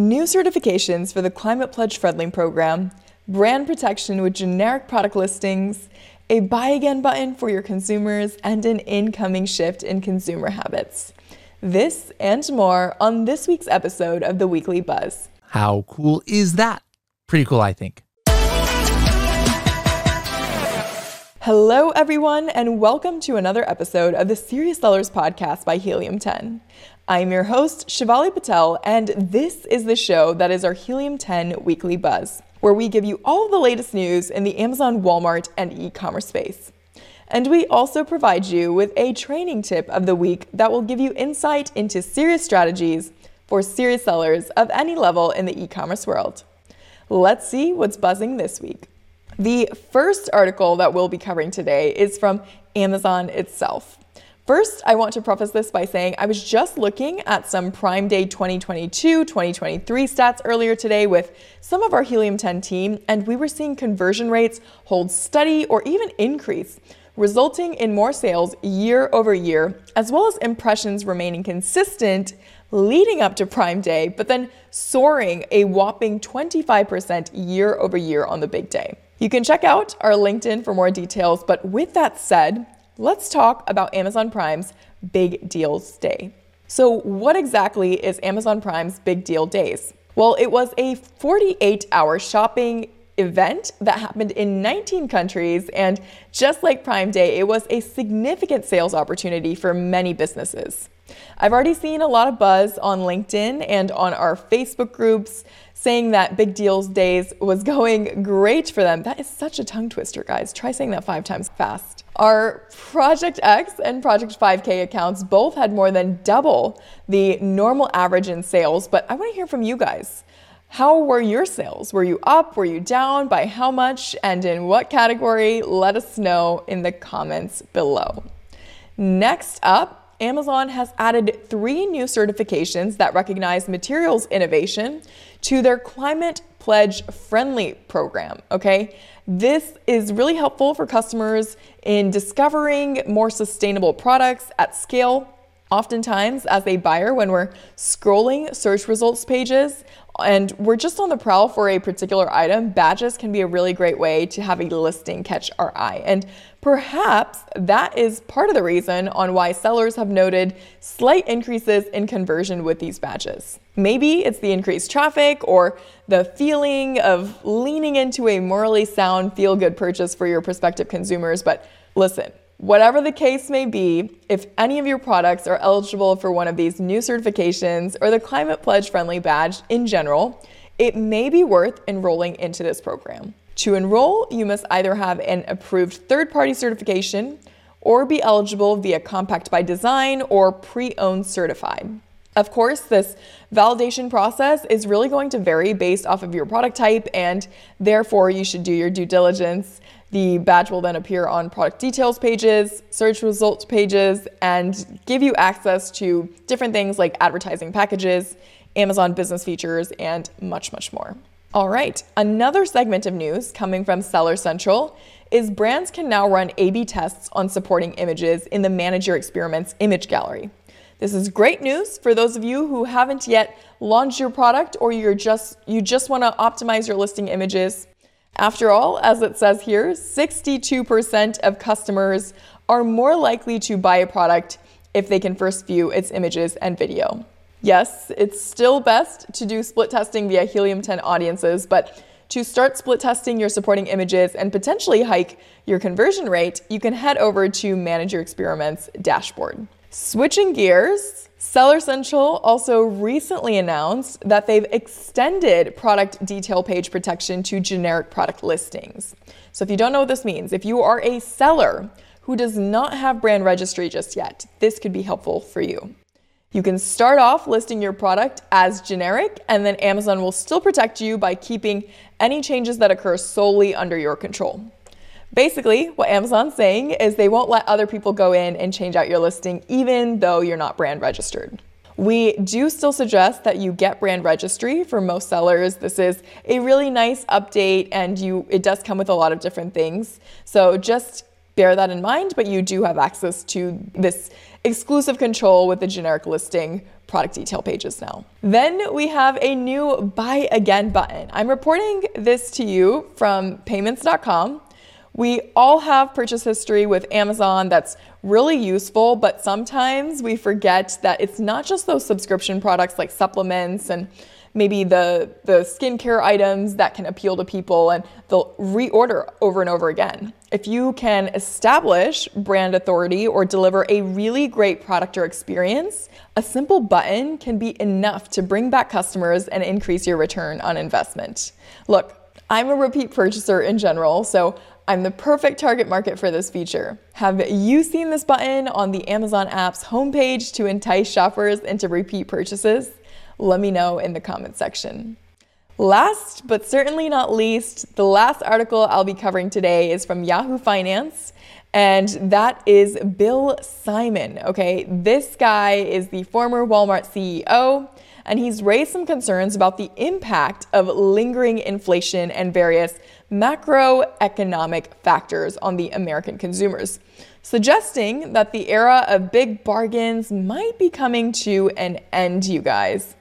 new certifications for the Climate Pledge Friendly program, brand protection with generic product listings, a buy again button for your consumers, and an incoming shift in consumer habits. This and more on this week's episode of the Weekly Buzz. How cool is that? Pretty cool, I think. Hello, everyone, and welcome to another episode of the Serious Sellers podcast by Helium 10. I'm your host, Shivali Patel, and this is the show that is our Helium 10 weekly buzz, where we give you all the latest news in the Amazon, Walmart, and e commerce space. And we also provide you with a training tip of the week that will give you insight into serious strategies for serious sellers of any level in the e commerce world. Let's see what's buzzing this week. The first article that we'll be covering today is from Amazon itself. First, I want to preface this by saying I was just looking at some Prime Day 2022 2023 stats earlier today with some of our Helium 10 team, and we were seeing conversion rates hold steady or even increase, resulting in more sales year over year, as well as impressions remaining consistent leading up to Prime Day, but then soaring a whopping 25% year over year on the big day. You can check out our LinkedIn for more details, but with that said, let's talk about Amazon Prime's Big Deals Day. So, what exactly is Amazon Prime's Big Deal Days? Well, it was a 48 hour shopping event that happened in 19 countries, and just like Prime Day, it was a significant sales opportunity for many businesses. I've already seen a lot of buzz on LinkedIn and on our Facebook groups saying that Big Deals Days was going great for them. That is such a tongue twister, guys. Try saying that five times fast. Our Project X and Project 5K accounts both had more than double the normal average in sales, but I want to hear from you guys. How were your sales? Were you up? Were you down? By how much? And in what category? Let us know in the comments below. Next up, Amazon has added three new certifications that recognize materials innovation to their climate pledge friendly program. Okay, this is really helpful for customers in discovering more sustainable products at scale. Oftentimes, as a buyer, when we're scrolling search results pages, and we're just on the prowl for a particular item, badges can be a really great way to have a listing catch our eye. And perhaps that is part of the reason on why sellers have noted slight increases in conversion with these badges. Maybe it's the increased traffic or the feeling of leaning into a morally sound, feel good purchase for your prospective consumers. But listen, Whatever the case may be, if any of your products are eligible for one of these new certifications or the Climate Pledge Friendly badge in general, it may be worth enrolling into this program. To enroll, you must either have an approved third party certification or be eligible via Compact by Design or pre owned certified. Of course, this validation process is really going to vary based off of your product type, and therefore, you should do your due diligence the badge will then appear on product details pages, search results pages, and give you access to different things like advertising packages, Amazon business features, and much, much more. All right, another segment of news coming from Seller Central is brands can now run A B tests on supporting images in the Manage Your Experiments image gallery. This is great news for those of you who haven't yet launched your product or you're just you just want to optimize your listing images after all, as it says here, 62% of customers are more likely to buy a product if they can first view its images and video. Yes, it's still best to do split testing via Helium 10 audiences, but to start split testing your supporting images and potentially hike your conversion rate, you can head over to Manage Your Experiments dashboard. Switching gears, Seller Central also recently announced that they've extended product detail page protection to generic product listings. So, if you don't know what this means, if you are a seller who does not have brand registry just yet, this could be helpful for you. You can start off listing your product as generic, and then Amazon will still protect you by keeping any changes that occur solely under your control. Basically, what Amazon's saying is they won't let other people go in and change out your listing even though you're not brand registered. We do still suggest that you get brand registry for most sellers. This is a really nice update and you it does come with a lot of different things. So just bear that in mind, but you do have access to this exclusive control with the generic listing product detail pages now. Then we have a new buy again button. I'm reporting this to you from PYMNTS.com. We all have purchase history with Amazon that's really useful, but sometimes we forget that it's not just those subscription products like supplements and maybe the the skincare items that can appeal to people and they'll reorder over and over again. If you can establish brand authority or deliver a really great product or experience, a simple button can be enough to bring back customers and increase your return on investment. Look, I'm a repeat purchaser in general, so I'm the perfect target market for this feature. Have you seen this button on the Amazon app's homepage to entice shoppers into repeat purchases? Let me know in the comment section. Last but certainly not least, the last article I'll be covering today is from Yahoo Finance, and that is Bill Simon. Okay, this guy is the former Walmart CEO and he's raised some concerns about the impact of lingering inflation and various macroeconomic factors on the American consumers, suggesting that the era of big bargains might be coming to an end, you guys.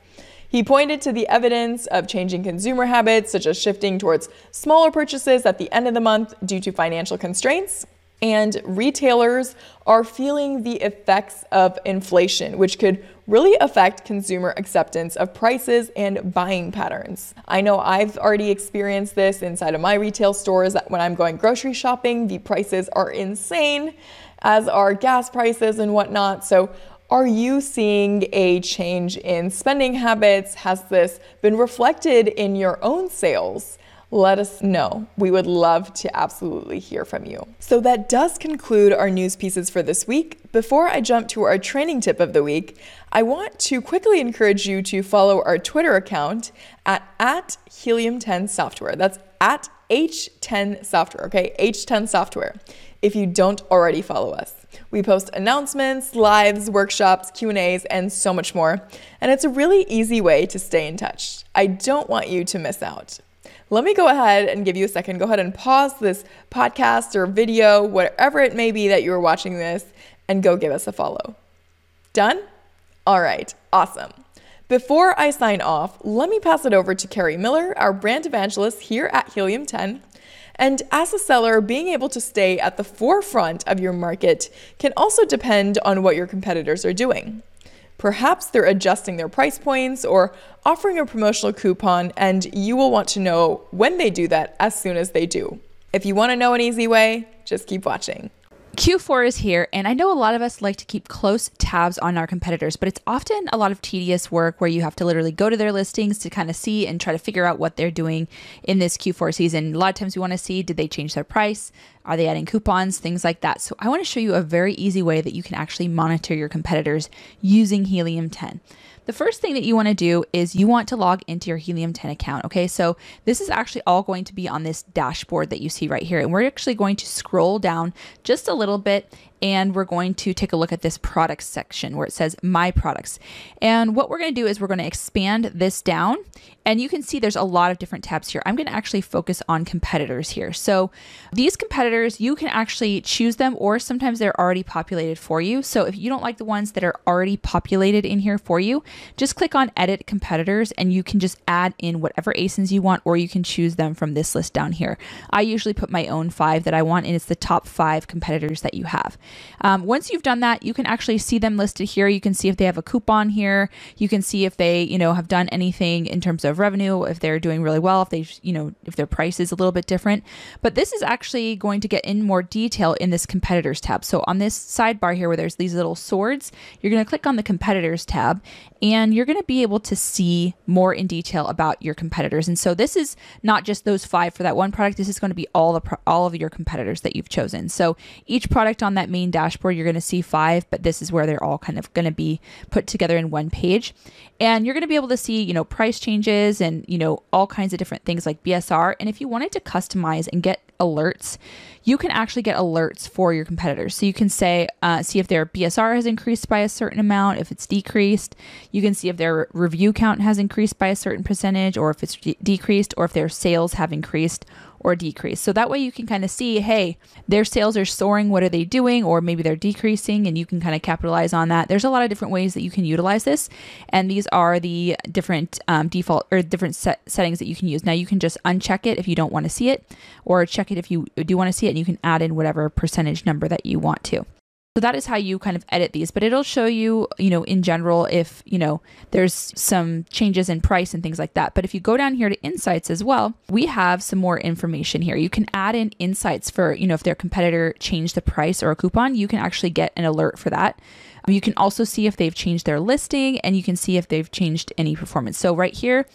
He pointed to the evidence of changing consumer habits, such as shifting towards smaller purchases at the end of the month due to financial constraints and retailers are feeling the effects of inflation, which could really affect consumer acceptance of prices and buying patterns. I know I've already experienced this inside of my retail stores that when I'm going grocery shopping, the prices are insane, as are gas prices and whatnot. So, are you seeing a change in spending habits? Has this been reflected in your own sales? Let us know. We would love to absolutely hear from you. So that does conclude our news pieces for this week. Before I jump to our training tip of the week, I want to quickly encourage you to follow our Twitter account at, at Helium10 Software. That's at H10 Software, okay? H10 Software. If you don't already follow us. We post announcements, lives, workshops, Q&As, and so much more. And it's a really easy way to stay in touch. I don't want you to miss out let me go ahead and give you a second. Go ahead and pause this podcast or video, whatever it may be that you are watching this, and go give us a follow. Done? All right, awesome. Before I sign off, let me pass it over to Carrie Miller, our brand evangelist here at Helium 10. And as a seller, being able to stay at the forefront of your market can also depend on what your competitors are doing. Perhaps they're adjusting their price points or offering a promotional coupon, and you will want to know when they do that as soon as they do. If you want to know an easy way, just keep watching. Q4 is here, and I know a lot of us like to keep close tabs on our competitors, but it's often a lot of tedious work where you have to literally go to their listings to kind of see and try to figure out what they're doing in this Q4 season. A lot of times we want to see did they change their price? Are they adding coupons? Things like that. So I want to show you a very easy way that you can actually monitor your competitors using Helium 10. The first thing that you want to do is you want to log into your Helium 10 account. Okay, so this is actually all going to be on this dashboard that you see right here. And we're actually going to scroll down just a little bit and we're going to take a look at this products section where it says my products. And what we're going to do is we're going to expand this down and you can see there's a lot of different tabs here. I'm going to actually focus on competitors here. So these competitors, you can actually choose them or sometimes they're already populated for you. So if you don't like the ones that are already populated in here for you, just click on edit competitors and you can just add in whatever ASINs you want or you can choose them from this list down here. I usually put my own five that I want and it's the top five competitors that you have. Um, once you've done that, you can actually see them listed here. You can see if they have a coupon here. You can see if they, you know, have done anything in terms of revenue, if they're doing really well, if they, you know, if their price is a little bit different. But this is actually going to get in more detail in this competitors tab. So on this sidebar here where there's these little swords, you're going to click on the competitors tab and you're going to be able to see more in detail about your competitors. And so this is not just those five for that one product. This is going to be all the pro- all of your competitors that you've chosen. So each product on that main dashboard, you're going to see five, but this is where they're all kind of going to be put together in one page. And you're going to be able to see, you know, price changes and, you know, all kinds of different things like BSR. And if you wanted to customize and get alerts, you can actually get alerts for your competitors. So you can say, uh, see if their BSR has increased by a certain amount, if it's decreased. You can see if their review count has increased by a certain percentage, or if it's de- decreased, or if their sales have increased, or decrease. So that way you can kind of see, hey, their sales are soaring. What are they doing? Or maybe they're decreasing and you can kind of capitalize on that. There's a lot of different ways that you can utilize this. And these are the different um, default or different set settings that you can use. Now you can just uncheck it if you don't want to see it or check it if you do want to see it and you can add in whatever percentage number that you want to. So that is how you kind of edit these, but it'll show you, you know, in general if, you know, there's some changes in price and things like that. But if you go down here to insights as well, we have some more information here. You can add in insights for, you know, if their competitor changed the price or a coupon, you can actually get an alert for that. You can also see if they've changed their listing and you can see if they've changed any performance. So right here,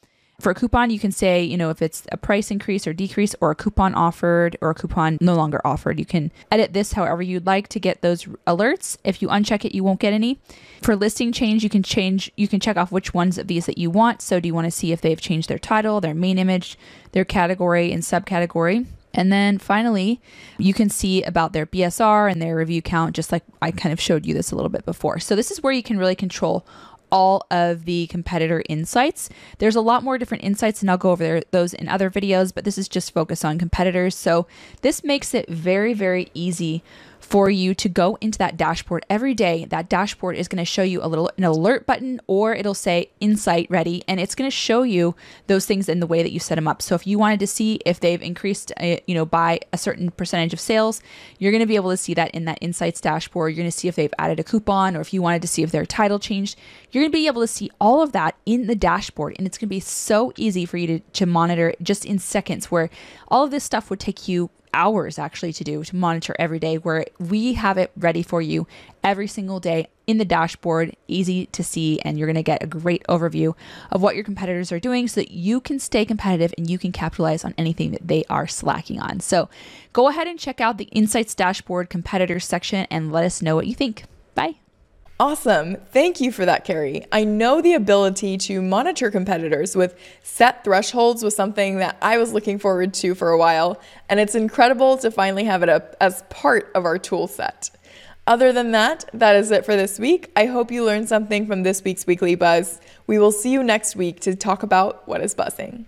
for a coupon, you can say, you know, if it's a price increase or decrease or a coupon offered or a coupon no longer offered. You can edit this however you'd like to get those alerts. If you uncheck it, you won't get any. For listing change, you can change, you can check off which ones of these that you want. So do you want to see if they've changed their title, their main image, their category and subcategory? And then finally, you can see about their BSR and their review count, just like I kind of showed you this a little bit before. So, this is where you can really control all of the competitor insights. There's a lot more different insights, and I'll go over those in other videos, but this is just focused on competitors. So, this makes it very, very easy for you to go into that dashboard every day. That dashboard is going to show you a little an alert button or it'll say insight ready and it's going to show you those things in the way that you set them up. So if you wanted to see if they've increased uh, you know by a certain percentage of sales, you're going to be able to see that in that insights dashboard. You're going to see if they've added a coupon or if you wanted to see if their title changed. You're going to be able to see all of that in the dashboard and it's going to be so easy for you to to monitor just in seconds where all of this stuff would take you hours actually to do to monitor every day where we have it ready for you every single day in the dashboard easy to see and you're going to get a great overview of what your competitors are doing so that you can stay competitive and you can capitalize on anything that they are slacking on. So go ahead and check out the insights dashboard competitors section and let us know what you think. Bye Awesome. Thank you for that, Carrie. I know the ability to monitor competitors with set thresholds was something that I was looking forward to for a while, and it's incredible to finally have it up as part of our tool set. Other than that, that is it for this week. I hope you learned something from this week's Weekly Buzz. We will see you next week to talk about what is buzzing.